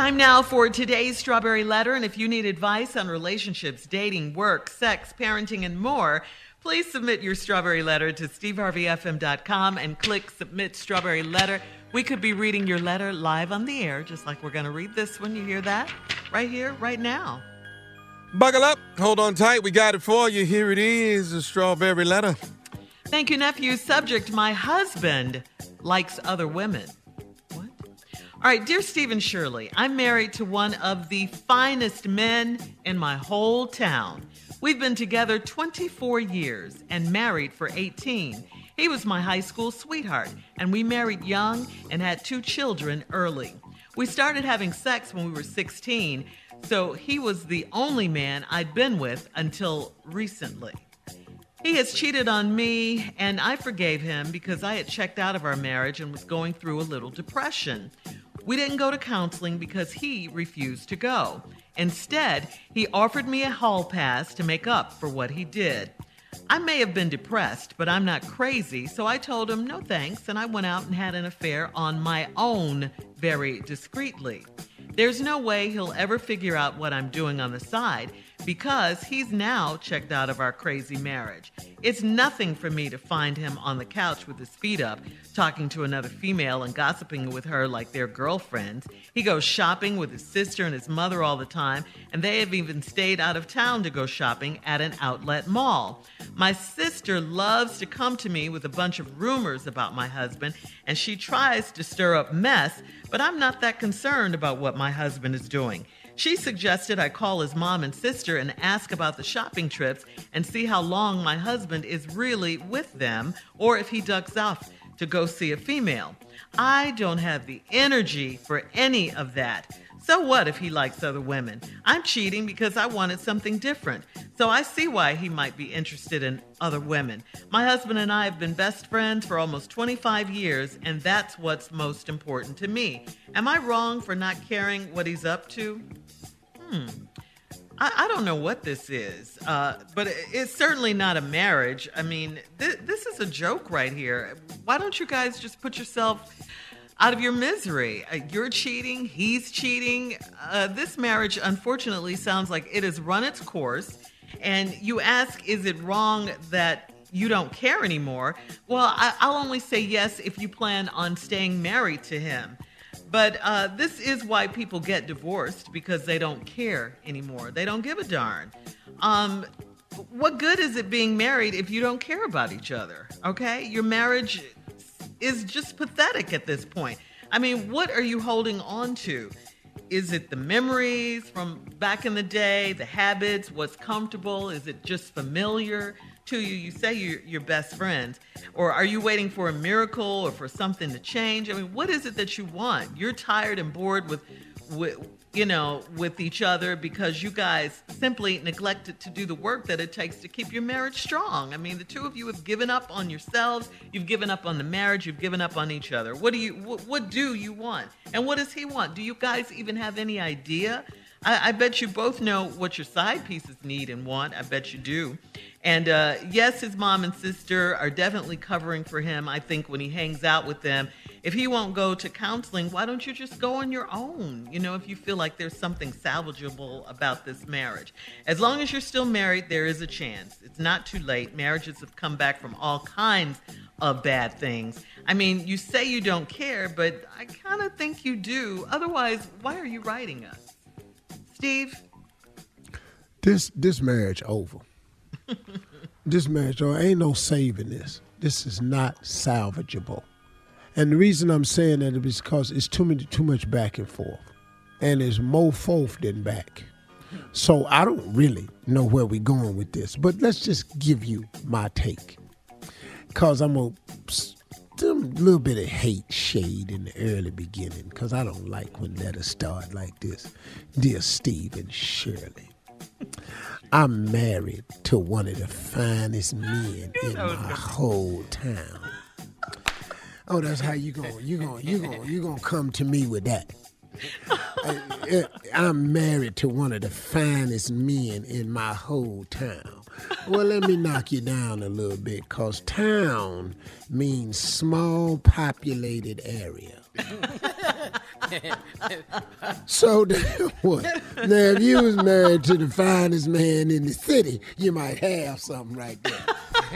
Time now for today's Strawberry Letter. And if you need advice on relationships, dating, work, sex, parenting, and more, Please submit your strawberry letter to steveharveyfm.com and click submit strawberry letter. We could be reading your letter live on the air, just like we're going to read this one. You hear that? Right here, right now. Buckle up. Hold on tight. We got it for you. Here it is a strawberry letter. Thank you, nephew. Subject My husband likes other women. All right, dear Stephen Shirley, I'm married to one of the finest men in my whole town. We've been together 24 years and married for 18. He was my high school sweetheart, and we married young and had two children early. We started having sex when we were 16, so he was the only man I'd been with until recently. He has cheated on me, and I forgave him because I had checked out of our marriage and was going through a little depression. We didn't go to counseling because he refused to go. Instead, he offered me a hall pass to make up for what he did. I may have been depressed, but I'm not crazy, so I told him no thanks and I went out and had an affair on my own very discreetly. There's no way he'll ever figure out what I'm doing on the side because he's now checked out of our crazy marriage. It's nothing for me to find him on the couch with his feet up, talking to another female and gossiping with her like they're girlfriends. He goes shopping with his sister and his mother all the time, and they have even stayed out of town to go shopping at an outlet mall. My sister loves to come to me with a bunch of rumors about my husband, and she tries to stir up mess, but I'm not that concerned about what my husband is doing. She suggested I call his mom and sister and ask about the shopping trips and see how long my husband is really with them or if he ducks off to go see a female. I don't have the energy for any of that. So what if he likes other women? I'm cheating because I wanted something different. So I see why he might be interested in other women. My husband and I have been best friends for almost 25 years, and that's what's most important to me. Am I wrong for not caring what he's up to? Hmm. I, don't know what this is, uh, but it, it's certainly not a marriage. I mean, th- this is a joke right here. Why don't you guys just put yourself out of your misery? Uh, you're cheating, he's cheating. Uh, this marriage, unfortunately, sounds like it has run its course. And you ask, is it wrong that you don't care anymore? Well, I, I'll only say yes if you plan on staying married to him. But uh, this is why people get divorced because they don't care anymore. They don't give a darn. Um, what good is it being married if you don't care about each other? Okay? Your marriage is just pathetic at this point. I mean, what are you holding on to? Is it the memories from back in the day, the habits, what's comfortable? Is it just familiar? to you, you say you're, your best friends, or are you waiting for a miracle or for something to change? I mean, what is it that you want? You're tired and bored with, with you know, with each other because you guys simply neglected to do the work that it takes to keep your marriage strong. I mean, the two of you have given up on yourselves, you've given up on the marriage, you've given up on each other. What do you what, what do you want? And what does he want? Do you guys even have any idea? I, I bet you both know what your side pieces need and want. I bet you do. And uh, yes, his mom and sister are definitely covering for him. I think when he hangs out with them, if he won't go to counseling, why don't you just go on your own? You know, if you feel like there's something salvageable about this marriage. As long as you're still married, there is a chance. It's not too late. Marriages have come back from all kinds of bad things. I mean, you say you don't care, but I kind of think you do. Otherwise, why are you writing us? Steve? This this marriage over. this marriage over. Ain't no saving this. This is not salvageable. And the reason I'm saying that is because it's too many too much back and forth. And it's more forth than back. So I don't really know where we're going with this. But let's just give you my take. Cause I'm gonna a little bit of hate shade in the early beginning because I don't like when letters start like this. Dear Steve and Shirley, I'm married to one of the finest men in my whole town. Oh, that's how you going you going you going you going to come to me with that. I, I'm married to one of the finest men in my whole town well, let me knock you down a little bit, because town means small populated area. so what? Now, if you was married to the finest man in the city, you might have something right there.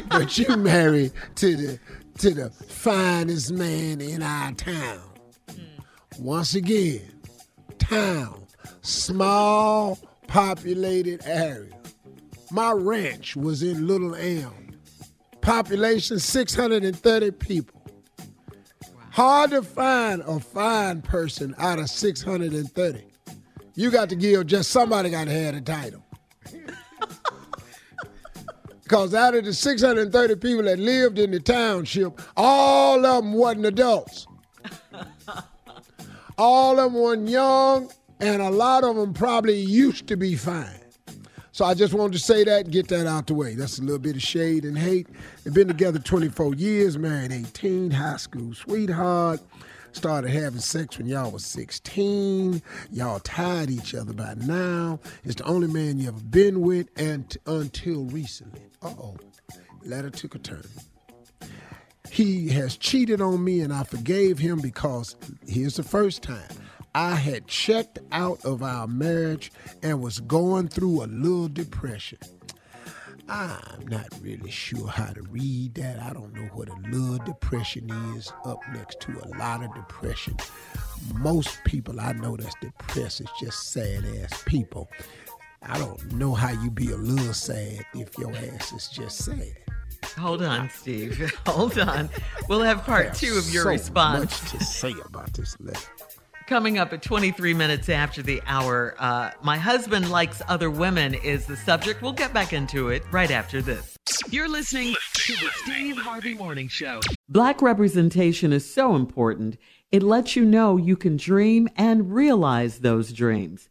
But you married to the to the finest man in our town. Once again, town, small populated area. My ranch was in Little Elm. Population 630 people. Hard to find a fine person out of 630. You got to give just somebody got to have the title. Because out of the 630 people that lived in the township, all of them wasn't adults. All of them were young, and a lot of them probably used to be fine. So I just wanted to say that and get that out the way. That's a little bit of shade and hate. They've been together 24 years, married 18, high school sweetheart. Started having sex when y'all was 16. Y'all tied each other by now. It's the only man you ever been with and until recently. Uh-oh. Letter took a turn. He has cheated on me and I forgave him because here's the first time. I had checked out of our marriage and was going through a little depression. I'm not really sure how to read that. I don't know what a little depression is up next to a lot of depression. Most people I know that's depressed is just sad ass people. I don't know how you be a little sad if your ass is just sad. Hold on, Steve. Hold on. We'll have part two of your so response. Much to say about this letter. Coming up at 23 minutes after the hour, uh, my husband likes other women is the subject. We'll get back into it right after this. You're listening to the Steve Harvey Morning Show. Black representation is so important. It lets you know you can dream and realize those dreams.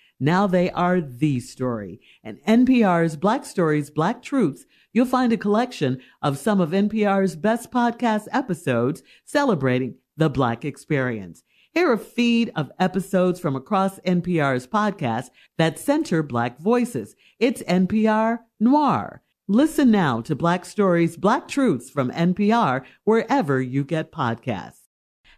Now they are the story. And NPR's Black Stories, Black Truths, you'll find a collection of some of NPR's best podcast episodes celebrating the Black experience. Hear a feed of episodes from across NPR's podcasts that center Black voices. It's NPR Noir. Listen now to Black Stories, Black Truths from NPR wherever you get podcasts.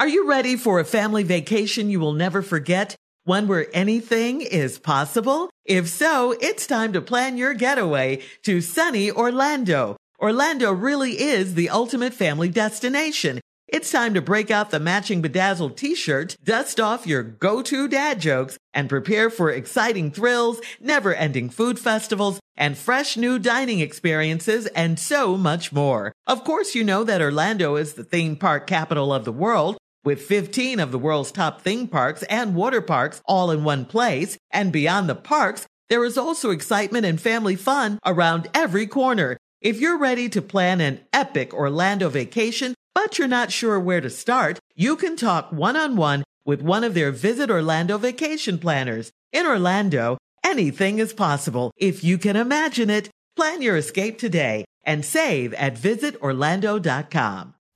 Are you ready for a family vacation you will never forget? One where anything is possible? If so, it's time to plan your getaway to sunny Orlando. Orlando really is the ultimate family destination. It's time to break out the matching bedazzled t-shirt, dust off your go-to dad jokes, and prepare for exciting thrills, never-ending food festivals, and fresh new dining experiences, and so much more. Of course, you know that Orlando is the theme park capital of the world, with 15 of the world's top theme parks and water parks all in one place. And beyond the parks, there is also excitement and family fun around every corner. If you're ready to plan an epic Orlando vacation, but you're not sure where to start, you can talk one on one with one of their Visit Orlando vacation planners. In Orlando, anything is possible if you can imagine it. Plan your escape today and save at visitorlando.com.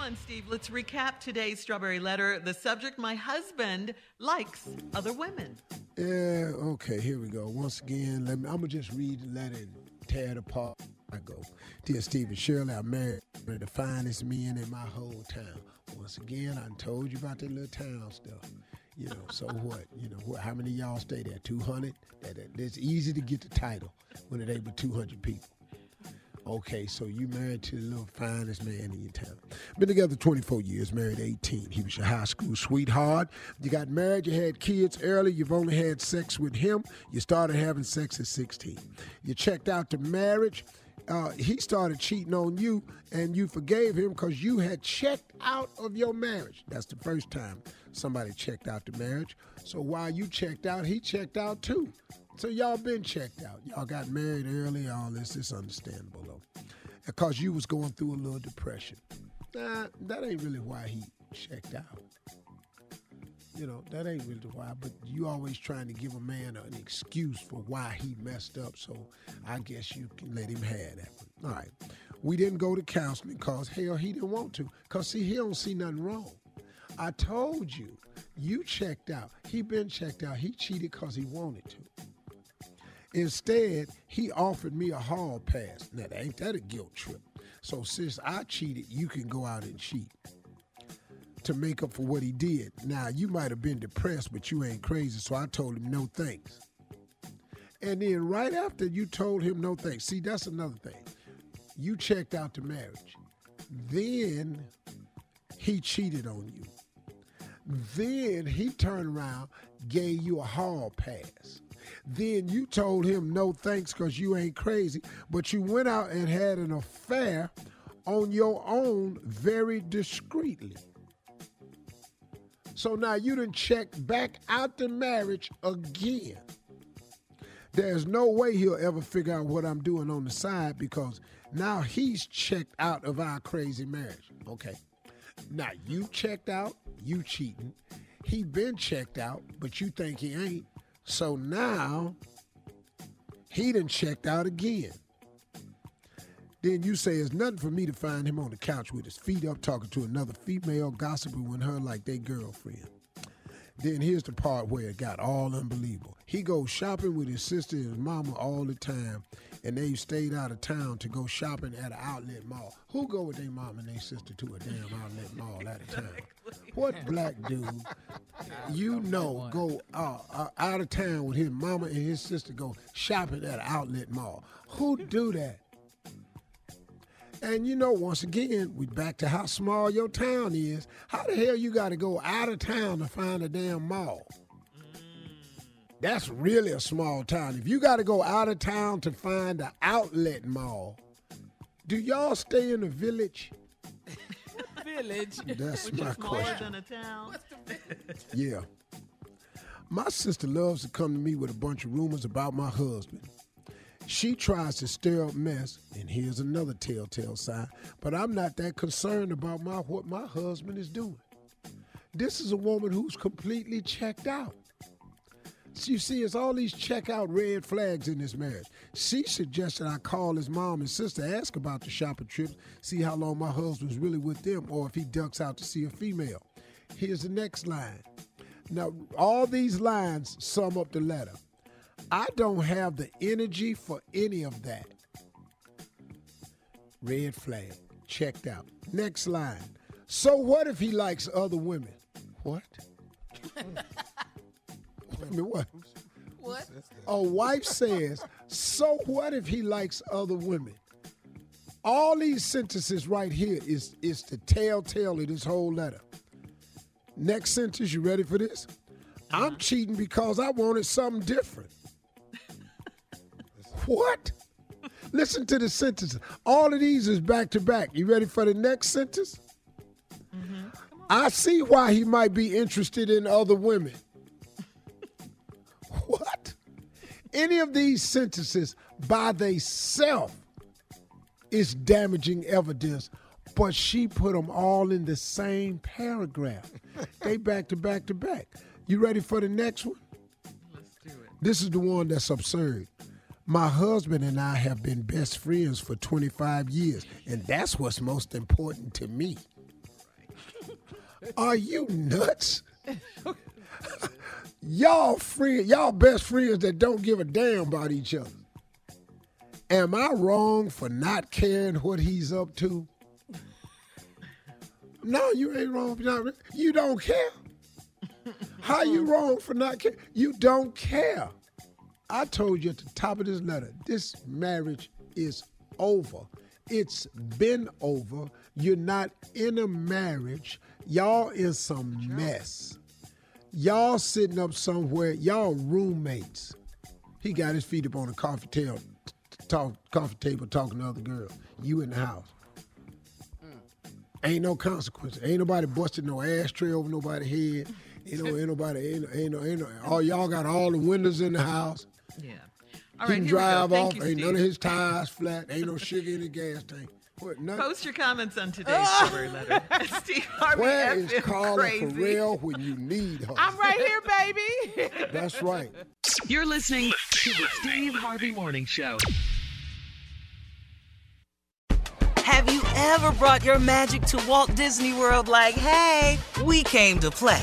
On, Steve. Let's recap today's strawberry letter. The subject My husband likes other women. Yeah, okay, here we go. Once again, let me I'm gonna just read the letter and tear it apart. I go. Dear Stephen Shirley, I'm one of the finest men in my whole town. Once again, I told you about that little town stuff. You know, so what? You know, what, how many of y'all stay there? 200? That, that, it's easy to get the title when it ain't but 200 people. Okay, so you married to the little finest man in your town. Been together 24 years, married 18. He was your high school sweetheart. You got married, you had kids early, you've only had sex with him. You started having sex at 16. You checked out the marriage. Uh, he started cheating on you and you forgave him because you had checked out of your marriage. That's the first time somebody checked out the marriage. So while you checked out, he checked out too. So y'all been checked out. Y'all got married early, all this is understandable though. Because you was going through a little depression. Nah, that ain't really why he checked out. You know, that ain't really the why. But you always trying to give a man an excuse for why he messed up. So I guess you can let him have that one. All right. We didn't go to counseling because hell, he didn't want to. Cause see, he don't see nothing wrong. I told you, you checked out. He been checked out. He cheated because he wanted to. Instead, he offered me a hall pass. Now, ain't that a guilt trip? So since I cheated, you can go out and cheat to make up for what he did. Now, you might have been depressed, but you ain't crazy. So I told him no thanks. And then right after you told him no thanks, see, that's another thing. You checked out the marriage. Then he cheated on you. Then he turned around, gave you a hall pass. Then you told him no thanks because you ain't crazy, but you went out and had an affair on your own very discreetly. So now you done check back out the marriage again. There's no way he'll ever figure out what I'm doing on the side because now he's checked out of our crazy marriage. Okay. Now you checked out, you cheating. He been checked out, but you think he ain't. So now he done checked out again. Then you say it's nothing for me to find him on the couch with his feet up talking to another female, gossiping with her like they girlfriend. Then here's the part where it got all unbelievable. He goes shopping with his sister and his mama all the time, and they stayed out of town to go shopping at an outlet mall. Who go with their mom and their sister to a damn outlet mall out of town? What black dude you know go uh, uh, out of town with his mama and his sister go shopping at an outlet mall? Who do that? And you know, once again, we back to how small your town is. How the hell you got to go out of town to find a damn mall? That's really a small town. If you got to go out of town to find an outlet mall, do y'all stay in the village? Village. That's which my is smaller question. than a town. Yeah. My sister loves to come to me with a bunch of rumors about my husband. She tries to stir up mess, and here's another telltale sign. But I'm not that concerned about my what my husband is doing. This is a woman who's completely checked out. You see, it's all these check out red flags in this marriage. She suggested I call his mom and sister, ask about the shopping trips, see how long my husband's really with them, or if he ducks out to see a female. Here's the next line. Now, all these lines sum up the letter. I don't have the energy for any of that. Red flag, checked out. Next line. So what if he likes other women? What? Wait a minute, what? What? A wife says, so what if he likes other women? All these sentences right here is, is the telltale of this whole letter. Next sentence, you ready for this? I'm uh-huh. cheating because I wanted something different. What? Listen to the sentences. All of these is back to back. You ready for the next sentence? Mm-hmm. I see why he might be interested in other women. what? Any of these sentences by themselves is damaging evidence, but she put them all in the same paragraph. they back to back to back. You ready for the next one? Let's do it. This is the one that's absurd. My husband and I have been best friends for 25 years, and that's what's most important to me. Are you nuts? y'all friend, y'all best friends that don't give a damn about each other. Am I wrong for not caring what he's up to? No, you ain't wrong for not. You don't care. How you wrong for not care? You don't care. I told you at the top of this letter, this marriage is over. It's been over. You're not in a marriage. Y'all in some mess. Y'all sitting up somewhere. Y'all roommates. He got his feet up on the coffee table, talk, coffee table talking to other girls. You in the house. Ain't no consequence. Ain't nobody busting no ashtray over nobody's head. You know, ain't nobody, ain't, ain't, no, ain't no, all y'all got all the windows in the house. Yeah. All he right, can here drive Thank off. you, ain't none of his tires flat. Ain't no sugar in the gas tank. put nothing. Post your comments on today's ah! story letter. Steve Harvey Where is FM Carla crazy. for when you need her? I'm right here, baby. That's right. You're listening to the Steve Harvey Morning Show. Have you ever brought your magic to Walt Disney World like, hey, we came to play?